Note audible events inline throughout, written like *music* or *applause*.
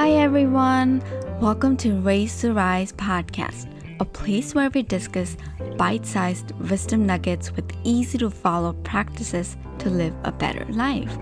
Hi, everyone. Welcome to Raise to Rise podcast, a place where we discuss bite sized wisdom nuggets with easy to follow practices to live a better life.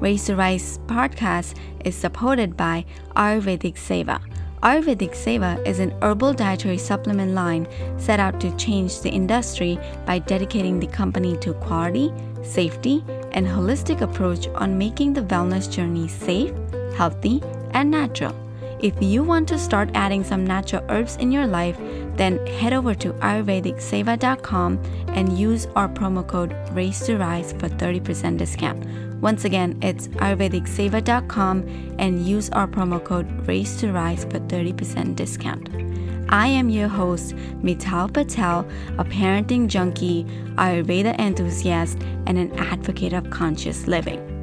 Raise to Rise podcast is supported by Ayurvedic Seva. Ayurvedic Seva is an herbal dietary supplement line set out to change the industry by dedicating the company to quality, safety, and holistic approach on making the wellness journey safe, healthy, and natural. If you want to start adding some natural herbs in your life, then head over to ayurvedicseva.com and use our promo code raise to rise for 30% discount. Once again, it's ayurvedicseva.com and use our promo code raise to rise for 30% discount. I am your host, Mital Patel, a parenting junkie, Ayurveda enthusiast, and an advocate of conscious living.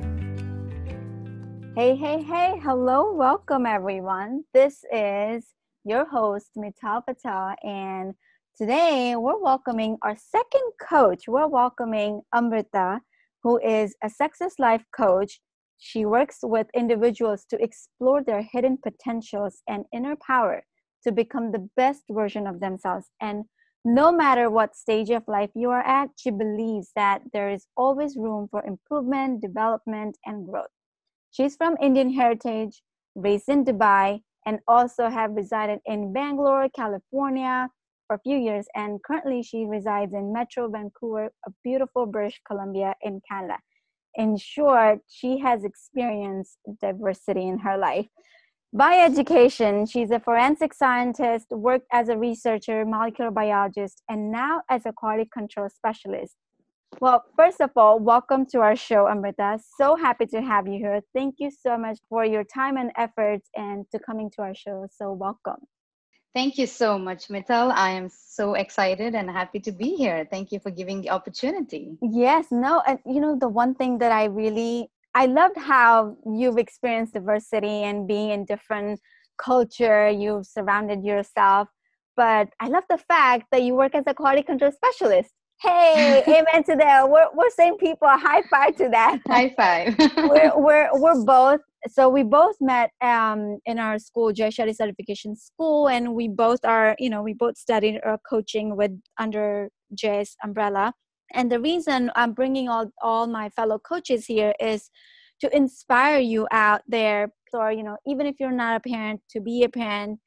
Hey, hey, hey, hello, welcome everyone. This is your host, Mital Patel, and today we're welcoming our second coach. We're welcoming Amrita, who is a Success Life coach. She works with individuals to explore their hidden potentials and inner power to become the best version of themselves. And no matter what stage of life you are at, she believes that there is always room for improvement, development, and growth. She's from Indian heritage, raised in Dubai, and also have resided in Bangalore, California for a few years. And currently she resides in Metro Vancouver, a beautiful British Columbia in Canada. In short, she has experienced diversity in her life. By education, she's a forensic scientist, worked as a researcher, molecular biologist, and now as a quality control specialist. Well, first of all, welcome to our show, Amrita. So happy to have you here. Thank you so much for your time and efforts and to coming to our show. So welcome. Thank you so much, Mital. I am so excited and happy to be here. Thank you for giving the opportunity. Yes, no, and you know the one thing that I really I loved how you've experienced diversity and being in different culture. You've surrounded yourself, but I love the fact that you work as a quality control specialist Hey, amen to that. We're, we're same people. High five to that. *laughs* High five. *laughs* we're, we're, we're both, so we both met um, in our school, Jay Shetty Certification School, and we both are, you know, we both studied uh, coaching with under Jay's umbrella. And the reason I'm bringing all, all my fellow coaches here is to inspire you out there. Or, you know, even if you're not a parent, to be a parent,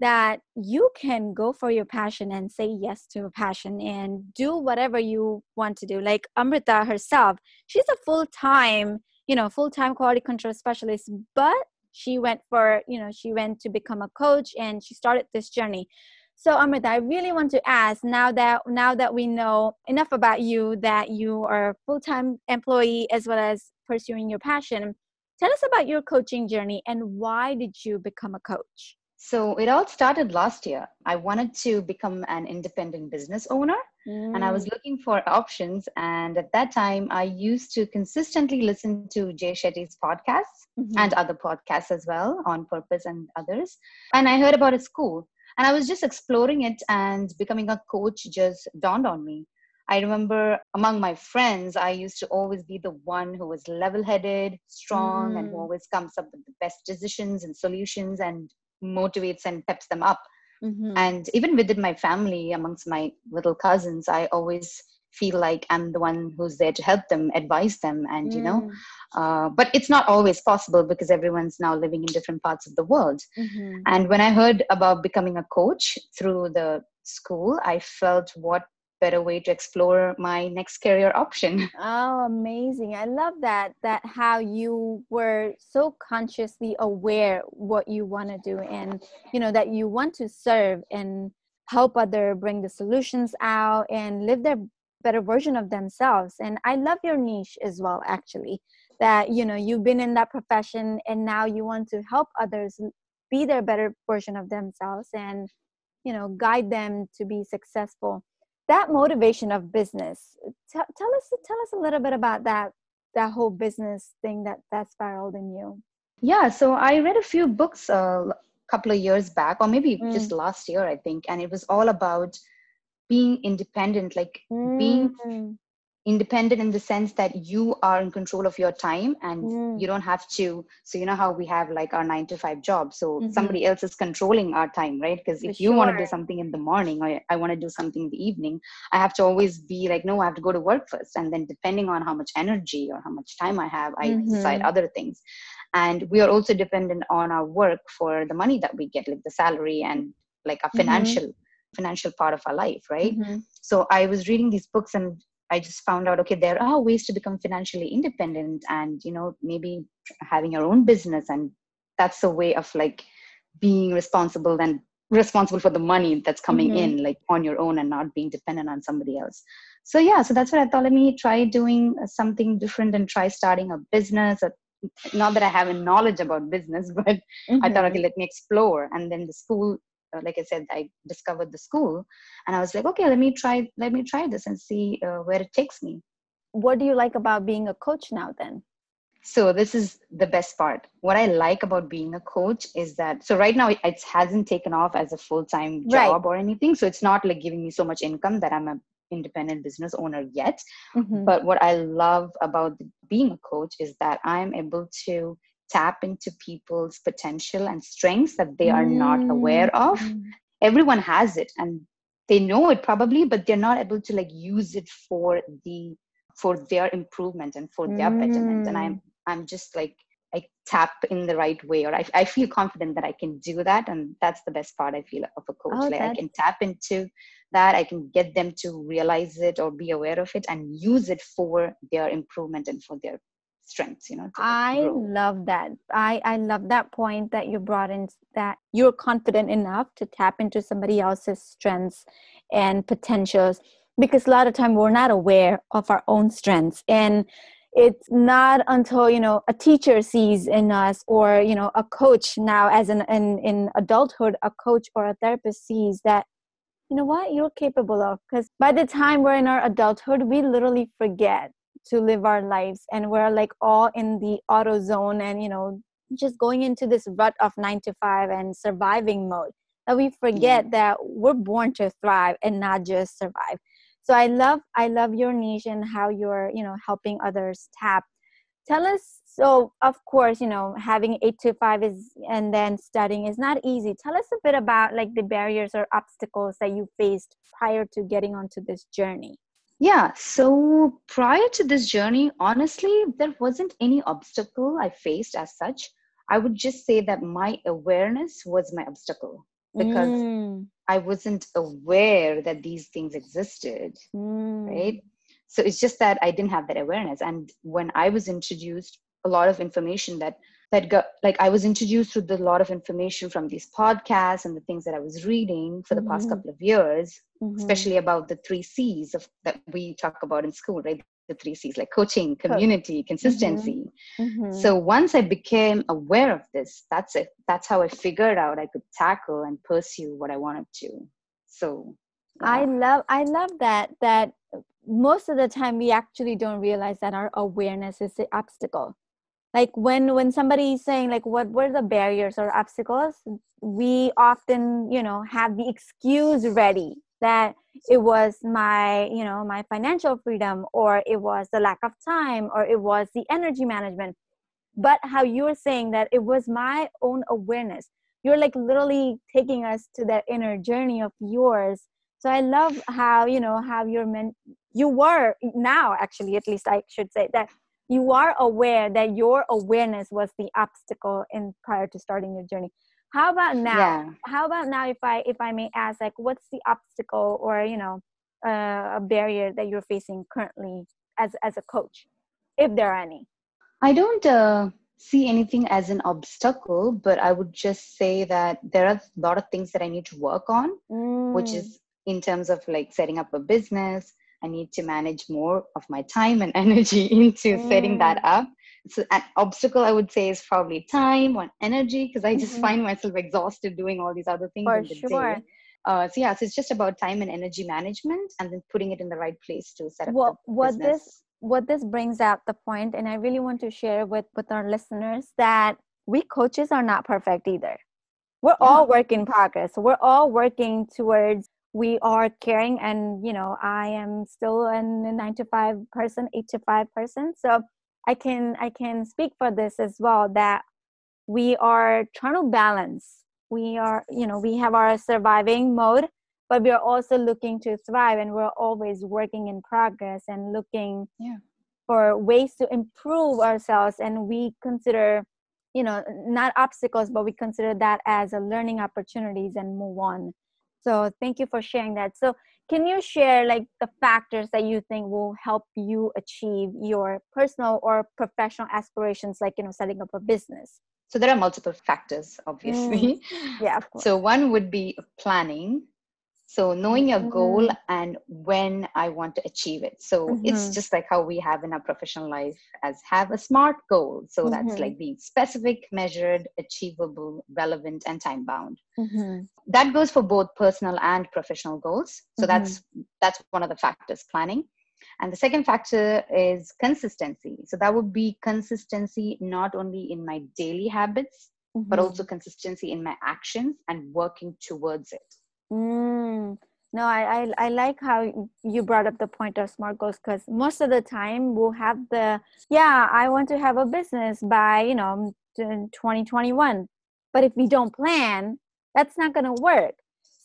that you can go for your passion and say yes to a passion and do whatever you want to do. Like amrita herself she's a full-time you know full-time quality control specialist but she went for you know she went to become a coach and she started this journey. So amrita i really want to ask now that now that we know enough about you that you are a full-time employee as well as pursuing your passion tell us about your coaching journey and why did you become a coach so it all started last year. I wanted to become an independent business owner mm. and I was mm. looking for options. And at that time, I used to consistently listen to Jay Shetty's podcasts mm-hmm. and other podcasts as well on purpose and others. And I heard about a school and I was just exploring it and becoming a coach just dawned on me. I remember among my friends, I used to always be the one who was level headed, strong, mm. and who mm. always comes up with the best decisions and solutions and motivates and peps them up mm-hmm. and even within my family amongst my little cousins i always feel like i'm the one who's there to help them advise them and mm. you know mm. uh, but it's not always possible because everyone's now living in different parts of the world mm-hmm. and when i heard about becoming a coach through the school i felt what better way to explore my next career option. *laughs* Oh amazing. I love that that how you were so consciously aware what you want to do and you know that you want to serve and help other bring the solutions out and live their better version of themselves. And i love your niche as well actually that you know you've been in that profession and now you want to help others be their better version of themselves and you know guide them to be successful that motivation of business tell, tell us tell us a little bit about that that whole business thing that that spiraled in you yeah so i read a few books a uh, couple of years back or maybe mm. just last year i think and it was all about being independent like mm. being independent in the sense that you are in control of your time and mm. you don't have to so you know how we have like our 9 to 5 job so mm-hmm. somebody else is controlling our time right because if you want to do something in the morning or i want to do something in the evening i have to always be like no i have to go to work first and then depending on how much energy or how much time i have i mm-hmm. decide other things and we are also dependent on our work for the money that we get like the salary and like a mm-hmm. financial mm-hmm. financial part of our life right mm-hmm. so i was reading these books and I just found out, okay, there are ways to become financially independent and, you know, maybe having your own business. And that's a way of like being responsible and responsible for the money that's coming mm-hmm. in, like on your own and not being dependent on somebody else. So, yeah, so that's what I thought. Let me try doing something different and try starting a business. Not that I have a knowledge about business, *laughs* but mm-hmm. I thought, mm-hmm. okay, let me explore. And then the school like i said i discovered the school and i was like okay let me try let me try this and see uh, where it takes me what do you like about being a coach now then so this is the best part what i like about being a coach is that so right now it, it hasn't taken off as a full-time job right. or anything so it's not like giving me so much income that i'm an independent business owner yet mm-hmm. but what i love about being a coach is that i'm able to tap into people's potential and strengths that they are mm. not aware of mm. everyone has it and they know it probably but they're not able to like use it for the for their improvement and for their mm. betterment and i'm mm. i'm just like i tap in the right way or I, I feel confident that i can do that and that's the best part i feel of a coach oh, like that's... i can tap into that i can get them to realize it or be aware of it and use it for their improvement and for their strengths you know i grow. love that. I i love that point that you brought in that you're confident enough to tap into somebody else's strengths and potentials because a lot of time we're not aware of our own strengths. And it's not until you know a teacher sees in us or you know a coach now as an in, in adulthood a coach or a therapist sees that you know what? You're capable of because by the time we're in our adulthood we literally forget to live our lives and we're like all in the auto zone and you know just going into this rut of 9 to 5 and surviving mode that we forget yeah. that we're born to thrive and not just survive. So i love i love your niche and how you're you know helping others tap. Tell us so of course you know having 8 to 5 is and then studying is not easy. Tell us a bit about like the barriers or obstacles that you faced prior to getting onto this journey yeah, so prior to this journey, honestly, there wasn't any obstacle I faced as such. I would just say that my awareness was my obstacle because mm. I wasn't aware that these things existed, mm. right? So it's just that I didn't have that awareness. And when I was introduced a lot of information that that got like I was introduced to a lot of information from these podcasts and the things that I was reading for the mm-hmm. past couple of years, mm-hmm. especially about the three C's of that we talk about in school, right? The three C's like coaching, community, consistency. Mm-hmm. mm-hmm. So once I became aware of this, that's it. That's how I figured out I could tackle and pursue what I wanted to. So yeah. I love I love that that most of the time we actually don't realize that our awareness is the obstacle like when when somebody is saying like what were the barriers or obstacles we often you know have the excuse ready that it was my you know my financial freedom or it was the lack of time or it was the energy management. But how you're saying that it was my own awareness. You're like literally taking us to that inner journey of yours. So i love how you know how you're meant you were now actually at least i should say that you are aware that your awareness was the obstacle in prior to starting your journey how about now yeah. how about now if i if i may ask like what's the obstacle or you know uh, a barrier that you're facing currently as as a coach if there are any i don't uh, see anything as an obstacle but i would just say that there are a lot of things that i need to work on mm. which is in terms of like setting up a business I need to manage more of my time and *laughs* energy into mm. setting that mm. up. So an obstacle I would say is probably time or energy because I just mm-hmm. find myself exhausted doing all these other things For sure. day. Uh, so yeah, so it's just about time and energy management and then putting it in the right place to set up what, what business. this what this brings out the point and i really want to share with with our listeners that we coaches are not perfect either we're yeah. all work in progress we're all working towards we are caring and you know i am still a nine to five person eight to five person. So i can i can speak for this as well that we are trying to balance. We are you know we have our surviving mode but we are also looking to thrive and we're always working in progress and looking yeah. for ways to improve ourselves. And we consider you know not obstacles but we consider that as a learning opportunities and move on so thank you for sharing that. So can you share like the factors that you think will help you achieve your personal or professional aspirations like you know setting up a business? So there are multiple factors obviously. Mm. yeah *laughs* so one would be planning so knowing your goal mm-hmm. and when i want to achieve it so mm-hmm. it's just like how we have in our professional life as have a smart goal so mm-hmm. that's like being specific measured achievable relevant and time bound mm-hmm. that goes for both personal and professional goals so that's mm-hmm. that's one of the factors planning and the second factor is consistency so that would be consistency not only in my daily habits but mm-hmm. also consistency in my actions and working towards it Mm. No, I, I I like how you brought up the point of smart goals because most of the time we'll have the yeah I want to have a business by you know 2021, but if we don't plan, that's not gonna work.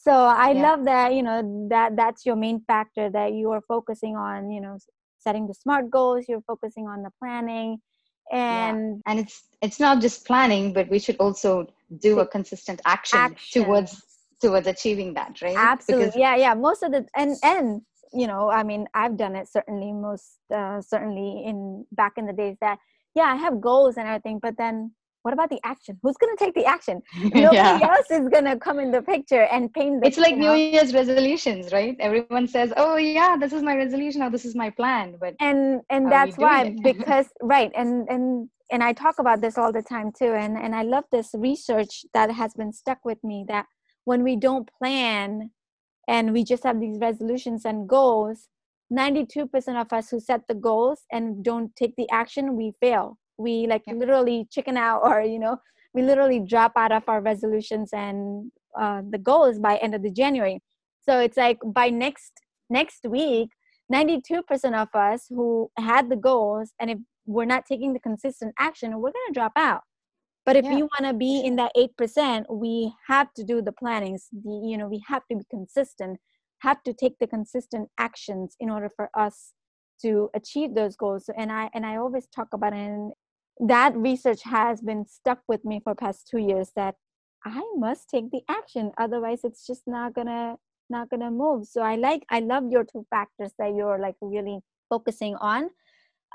So I yeah. love that you know that that's your main factor that you are focusing on you know setting the smart goals. You're focusing on the planning, and yeah. and it's it's not just planning, but we should also do a consistent action, action. towards towards achieving that right? Absolutely. Because- yeah yeah. Most of the and and you know i mean i've done it certainly most uh, certainly in back in the days that yeah i have goals and everything but then what about the action? Who's going to take the action? *laughs* Nobody yeah. else is going to come in the picture and paint the, it's like new know? year's resolutions right? Everyone says oh yeah this is my resolution or this is my plan but and and that's why *laughs* because right and and and i talk about this all the time too and and i love this research that has been stuck with me that when we don't plan and we just have these resolutions and goals 92% of us who set the goals and don't take the action we fail. We like yep. literally chicken out or you know we literally drop out of our resolutions and uh, the goals by end of the january. So it's like by next next week 92% of us who had the goals and if we're not taking the consistent action we're going to drop out but if yeah. we want to be in that 8% we have to do the plannings the you know we have to be consistent have to take the consistent actions in order for us to achieve those goals. And i and i always talk about it and that research has been stuck with me for past two years that i must take the action otherwise it's just not gonna not gonna move. So i like i love your two factors that you're like really focusing on.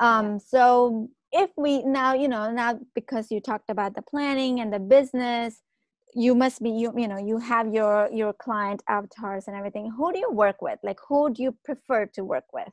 Um so if we now you know now because you talked about the planning and the business you must be you you know you have your your client avatars and everything. Who do you work with? Like who do you prefer to work with?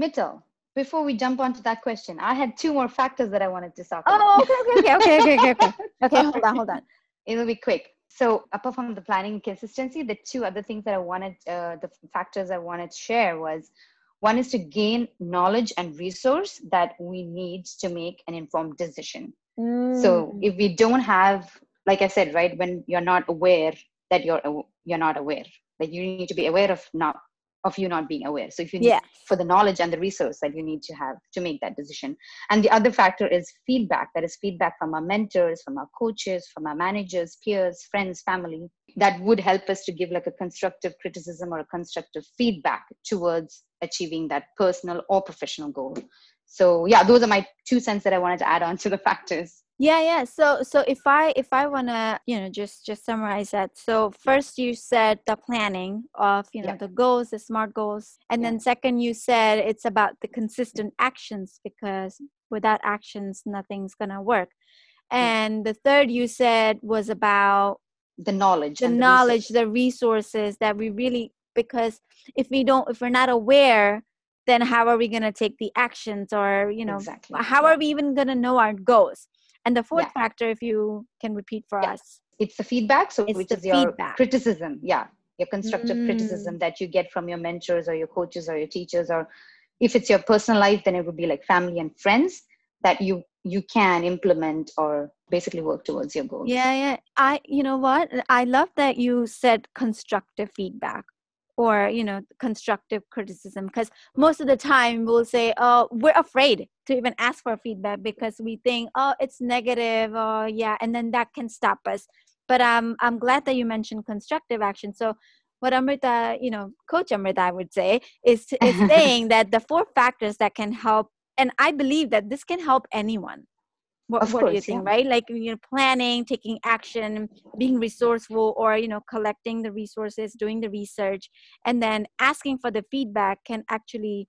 Mital before we jump onto that question i had two more factors that i wanted to talk about. Oh okay okay okay okay okay okay okay. Hold on hold on. *laughs* It'll be quick. So apart from the planning consistency the two other things that i wanted uh, the factors i wanted to share was one is to gain knowledge and resource that we need to make an informed decision. Mm. So if we don't have, like I said, right, when you're not aware that you're you're not aware, like you need to be aware of not of you not being aware. So if you need yeah. for the knowledge and the resource that you need to have to make that decision. And the other factor is feedback. That is feedback from our mentors, from our coaches, from our managers, peers, friends, family. That would help us to give like a constructive criticism or a constructive feedback towards achieving that personal or professional goal. So yeah, those are my two cents that I wanted to add on to the *laughs* factors yeah yeah so so if i if i want to you know just just summarize that so first you said the planning of you know yeah. the goals the smart goals and yeah. then second you said it's about the consistent actions because without actions nothing's gonna work and yeah. the third you said was about the knowledge the, the knowledge resources. the resources that we really because if we don't if we're not aware then how are we going to take the actions or you know exactly. how are we even going to know our goals and the fourth yeah. factor, if you can repeat for yeah. us, it's the feedback. So, it's which is your feedback. criticism. Yeah, your constructive mm. criticism that you get from your mentors or your coaches or your teachers, or if it's your personal life, then it would be like family and friends that you you can implement or basically work towards your goals. Yeah, yeah. I, you know what? I love that you said constructive feedback or you know constructive criticism because most of the time we'll say oh we're afraid to even ask for feedback because we think oh it's negative oh yeah and then that can stop us. But um, i'm glad that you mentioned constructive action. So what amrita you know coach amrita i would say is, is *laughs* saying that the four factors that can help and i believe that this can help anyone what, what course, do you think yeah. right like you know planning taking action being resourceful or you know collecting the resources doing the research and then asking for the feedback can actually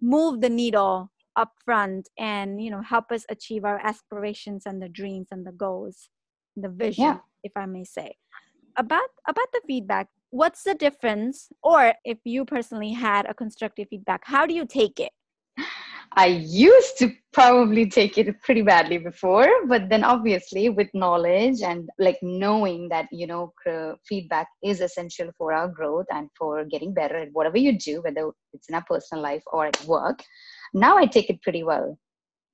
move the needle up front and you know help us achieve our aspirations and the dreams and the goals the vision yeah. if i may say about about the feedback what's the difference or if you personally had a constructive feedback how do you take it I used to probably take it pretty badly before, but then obviously with knowledge and like knowing that, you know, feedback is essential for our growth and for getting better at whatever you do, whether it's in our personal life or at work, now I take it pretty well.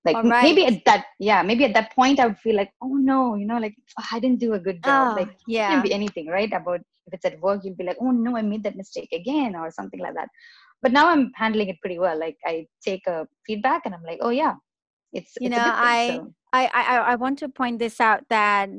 Like right. maybe at that, yeah, maybe at that point I would feel like, oh no, you know, like oh, I didn't do a good job. Oh, like yeah, it can be anything, right? About if it's at work, you'll be like, oh no, I made that mistake again or something like that but now i'm handling it pretty well like i take a feedback and i'm like oh yeah it's you it's know I, so. I i i want to point this out that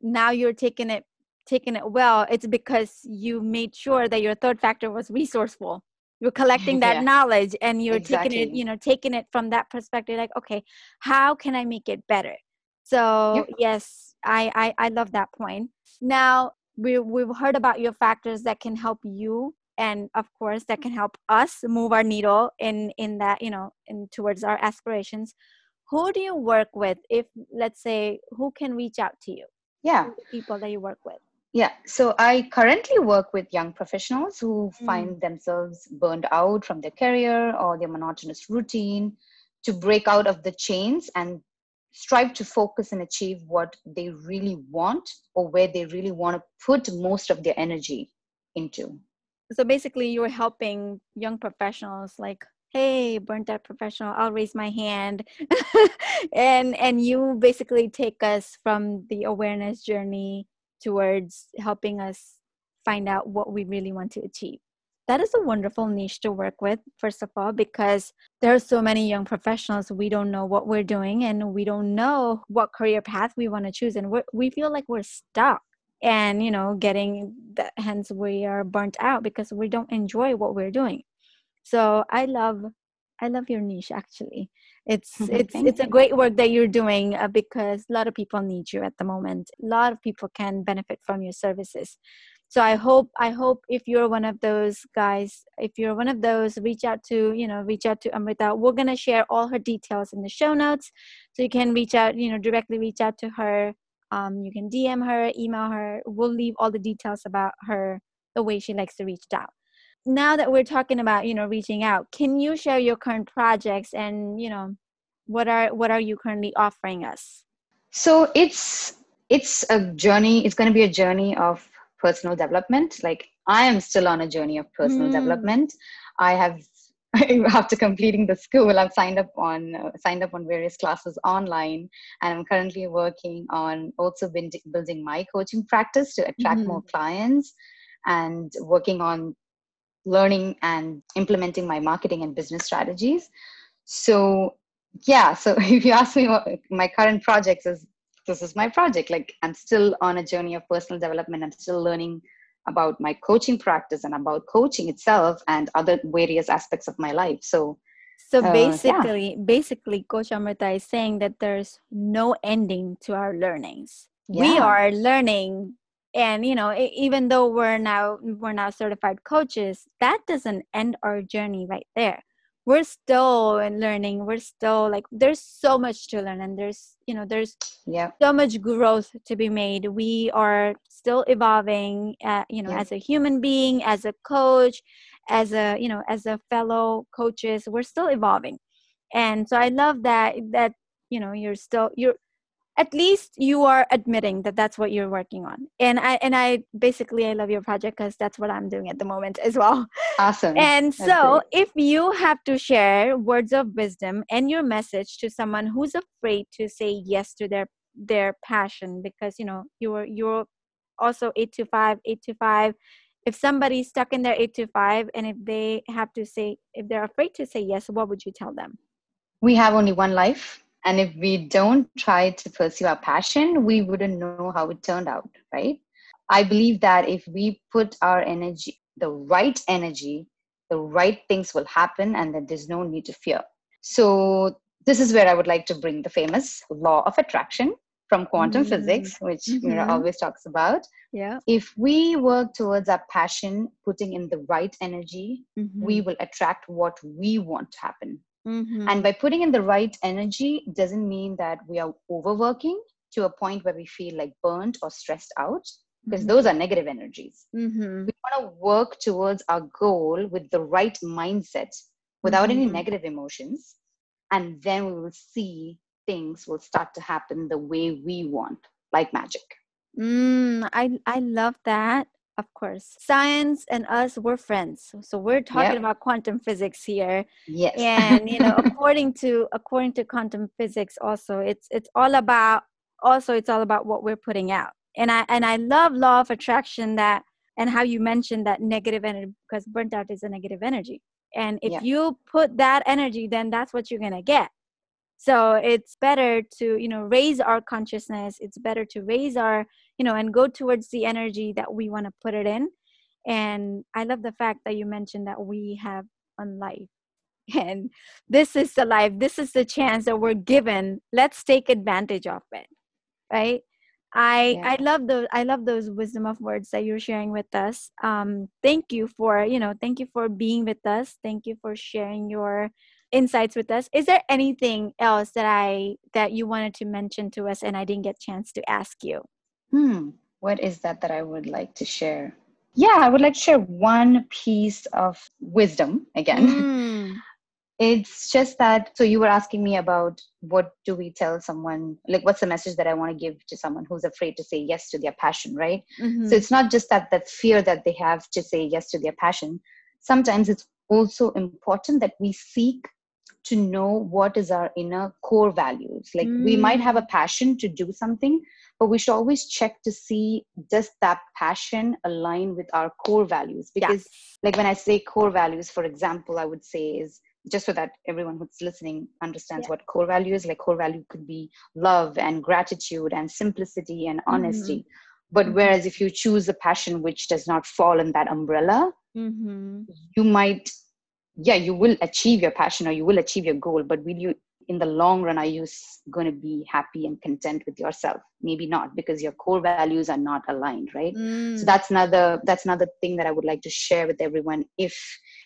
now you're taking it taking it well it's because you made sure that your third factor was resourceful you're collecting that yeah. knowledge and you're exactly. taking it you know taking it from that perspective like okay how can i make it better? So yep. yes I, I i love that point. Now we we've heard about your factors that can help you and of course that can help us move our needle in in that you know in towards our aspirations. Who do you work with? If let's say who can reach out to you? Yeah. People that you work with yeah so i currently work with young professionals who mm. find themselves burned out from their career or their monotonous routine to break out of the chains and strive to focus and achieve what they really want or where they really want to put most of their energy into so basically you're helping young professionals like hey burnt out professional i'll raise my hand *laughs* and and you basically take us from the awareness journey towards helping us find out what we really want to achieve. That is a wonderful niche to work with first of all because there are so many young professionals we don't know what we're doing and we don't know what career path we want to choose and we feel like we're stuck and you know getting that hence we are burnt out because we don't enjoy what we're doing. So i love i love your niche actually it's *laughs* it's it's a great work that you're doing uh, because a lot of people need you at the moment. A lot of people can benefit from your services. So i hope i hope if you're one of those guys if you're one of those reach out to you know reach out to amrita. We're going to share all her details in the show notes. So you can reach out you know directly reach out to her. Um, you can DM her, email her. We'll leave all the details about her, the way she likes to reach out. Now that we're talking about, you know, reaching out, can you share your current projects and, you know, what are what are you currently offering us? So it's it's a journey. It's going to be a journey of personal development. Like I am still on a journey of personal mm. development. I have *laughs* after completing the school i've signed up on uh, signed up on various classes online and i'm currently working on also been building my coaching practice to attract mm-hmm. more clients and working on learning and implementing my marketing and business strategies. So yeah so *laughs* if you ask me what my current projects is this is my project. Like i'm still on a journey of personal development. I'm still learning about my coaching practice and about coaching itself and other various aspects of my life. So so basically uh, yeah. basically coach amrita is saying that there's no ending to our learnings. Yeah. we are learning and you know even though we're now we're now certified coaches that doesn't end our journey right there. We're still learning. We're still like there's so much to learn and there's you know there's yeah so much growth to be made. We are still evolving uh, you know yeah. as a human being as a coach as a you know as a fellow coaches we're still evolving. And so i love that that you know you're still you're at least you are admitting that that's what you're working on. And i and i basically i love your project because that's what i'm doing at the moment as well. Awesome. And that's so great. if you have to share words of wisdom and your message to someone who's afraid to say yes to their their passion because you know you're you're also 8 to 5 8 to 5 if somebody's stuck in their eight to five and if they have to say if they're afraid to say yes what would you tell them? We have only one life and if we don't try to pursue our passion we wouldn't know how it turned out right i believe that if we put our energy the right energy the right things will happen and that there's no need to fear so this is where i would like to bring the famous law of attraction from quantum mm-hmm. physics which mm-hmm. Mira always talks about yeah if we work towards our passion putting in the right energy mm-hmm. we will attract what we want to happen mm-hmm. and by putting in the right energy doesn't mean that we are overworking to a point where we feel like burnt or stressed out because mm-hmm. those are negative energies mm-hmm. we want to work towards our goal with the right mindset without any negative emotions and then we will see things will start to happen the way we want like magic mm, I, I love that of course. Science and us we're friends. So we're talking yep. about quantum physics here. Yes. And you know *laughs* according to according to quantum physics also it's it's all about also it's all about what we're putting out. And i and i love law of attraction that and how you mentioned that negative energy because burnt out is a negative energy. And if you put that energy then that's what you're going to get so it's better to you know raise our consciousness. It's better to raise our you know and go towards the energy that we want to put it in. And i love the fact that you mentioned that we have one life. *laughs* And this is the life. This is the chance that we're given. Let's take advantage of it right? I yeah. i love those i love those wisdom of words that you're sharing with us. Um thank you for you know thank you for being with us. Thank you for sharing your insights with us. Is there anything else that i that you wanted to mention to us and i didn't get a chance to ask you? Hmm. What is that that i would like to share? Yeah i would like to share one piece of wisdom again. Mm. *laughs* it's just that so you were asking me about what do we tell someone like what's the message that i want to give to someone who's afraid to say yes to their passion right? Mm-hmm. so it's not just that that fear that they have to say yes to their passion. Sometimes it's also important that we seek to know what is our inner core values like mm. we might have a passion to do something but we should always check to see does that passion align with our core values because yes. like when i say core values for example i would say is just so that everyone who's listening understands yeah. what core value is like core value could be love and gratitude and simplicity and honesty mm-hmm. but mm-hmm. whereas if you choose a passion which does not fall in that umbrella mm-hmm. you might yeah you will achieve your passion or you will achieve your goal but will you in the long run are you going to be happy and content with yourself? Maybe not because your core values are not aligned right? Mm. so that's another that's another thing that i would like to share with everyone if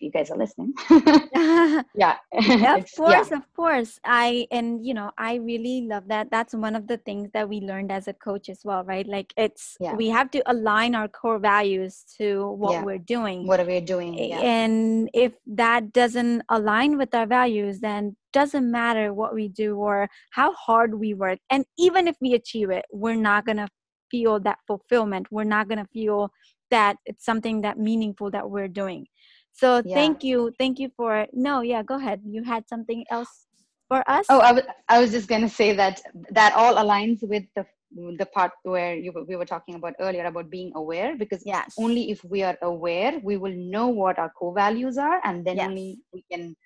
you guys are listening. *laughs* *laughs* Yeah. *laughs* Of course yeah. of course. I and you know i really love that. That's one of the things that we learned as a coach as well right? Like it's yeah. we have to align our core values to what yeah. we're doing. What are we doing and if that doesn't align with our values then doesn't matter what we do or how hard we work and even if we achieve it we're not going to feel that fulfillment we're not going to feel that it's something that meaningful that we're doing so yeah. thank you thank you for no yeah go ahead you had something else for us oh I, w- I was just going to say that that all aligns with the the part where you, we were talking about earlier about being aware because yes. only if we are aware we will know what our core values are and then yes. only we can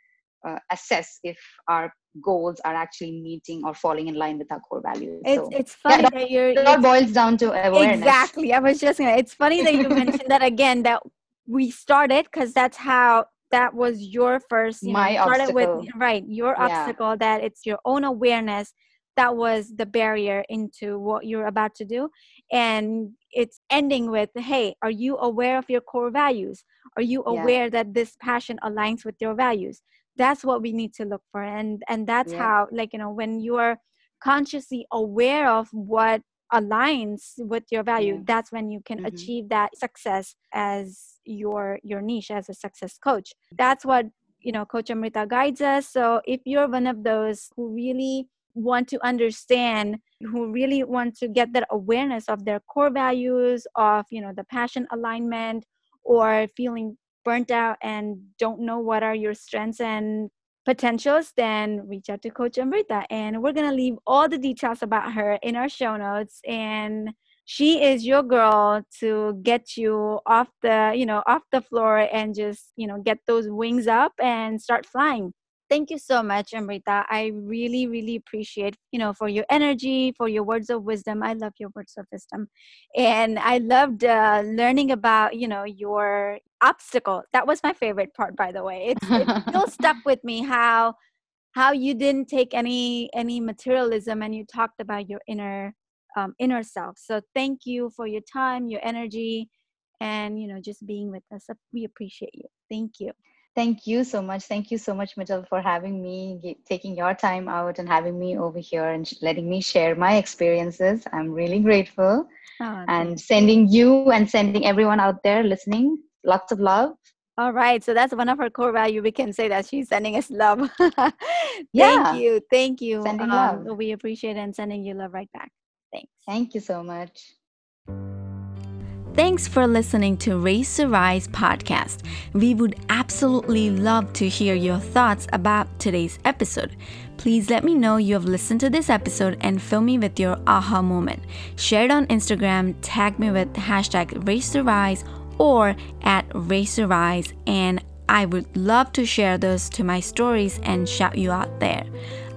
uh, assess if our goals are actually meeting or falling in line with our core values. It's, so, it's funny yeah, that you're. It all boils down to awareness. Exactly. I was just gonna. It's funny that you mentioned that again. That we started because that's how that was your first. You My know, started obstacle. with right your yeah. obstacle. That it's your own awareness that was the barrier into what you're about to do and it's ending with hey are you aware of your core values are you aware yeah. that this passion aligns with your values that's what we need to look for and and that's yeah. how like you know when you're consciously aware of what aligns with your value yeah. that's when you can mm-hmm. achieve that success as your your niche as a success coach that's what you know coach amrita guides us so if you're one of those who really want to understand who really want to get that awareness of their core values of you know the passion alignment or feeling burnt out and don't know what are your strengths and potentials, then reach out to Coach Amrita. And we're going to leave all the details about her in our show notes. And she is your girl to get you off the you know off the floor and just you know get those wings up and start flying thank you so much amrita i really really appreciate you know for your energy for your words of wisdom i love your words of wisdom and i loved uh, learning about you know your obstacle. That was my favorite part by the way. It's, it *laughs* still stuck with me how how you didn't take any any materialism and you talked about your inner um, inner self. So thank you for your time your energy and you know just being with us. We appreciate you. Thank you. Thank you so much. Thank you so much, Mital, for having me, taking your time out and having me over here and letting me share my experiences. I'm really grateful. Oh, and sending you and sending everyone out there listening lots of love. All right. So that's one of her core value. We can say that she's sending us love. *laughs* Thank yeah. you. Thank you. Sending um, love. We appreciate and sending you love right back. Thanks. Thank you so much. Thanks for listening to Raise to Rise podcast. We would absolutely love to hear your thoughts about today's episode. Please let me know you have listened to this episode and fill me with your aha moment. Share it on Instagram, tag me with hashtag Raise to Rise or at Raise Rise, and I would love to share those to my stories and shout you out there.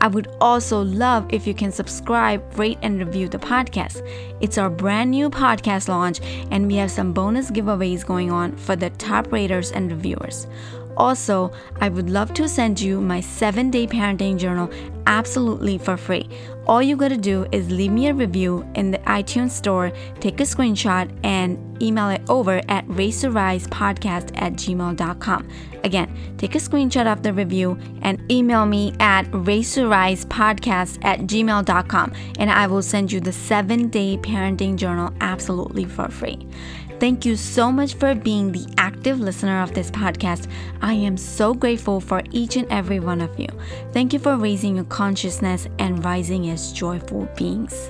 I would also love if you can subscribe, rate, and review the podcast. It's our brand new podcast launch, and we have some bonus giveaways going on for the top raters and reviewers. Also, I would love to send you my seven day parenting journal absolutely for free. All you gotta do is leave me a review in the iTunes store, take a screenshot, and email it over at raiserisepodcast at gmail.com. Again, take a screenshot of the review and email me at raiserisepodcast at gmail.com, and I will send you the seven day parenting journal absolutely for free. Thank you so much for being the active listener of this podcast. I am so grateful for each and every one of you. Thank you for raising your consciousness and rising as joyful beings.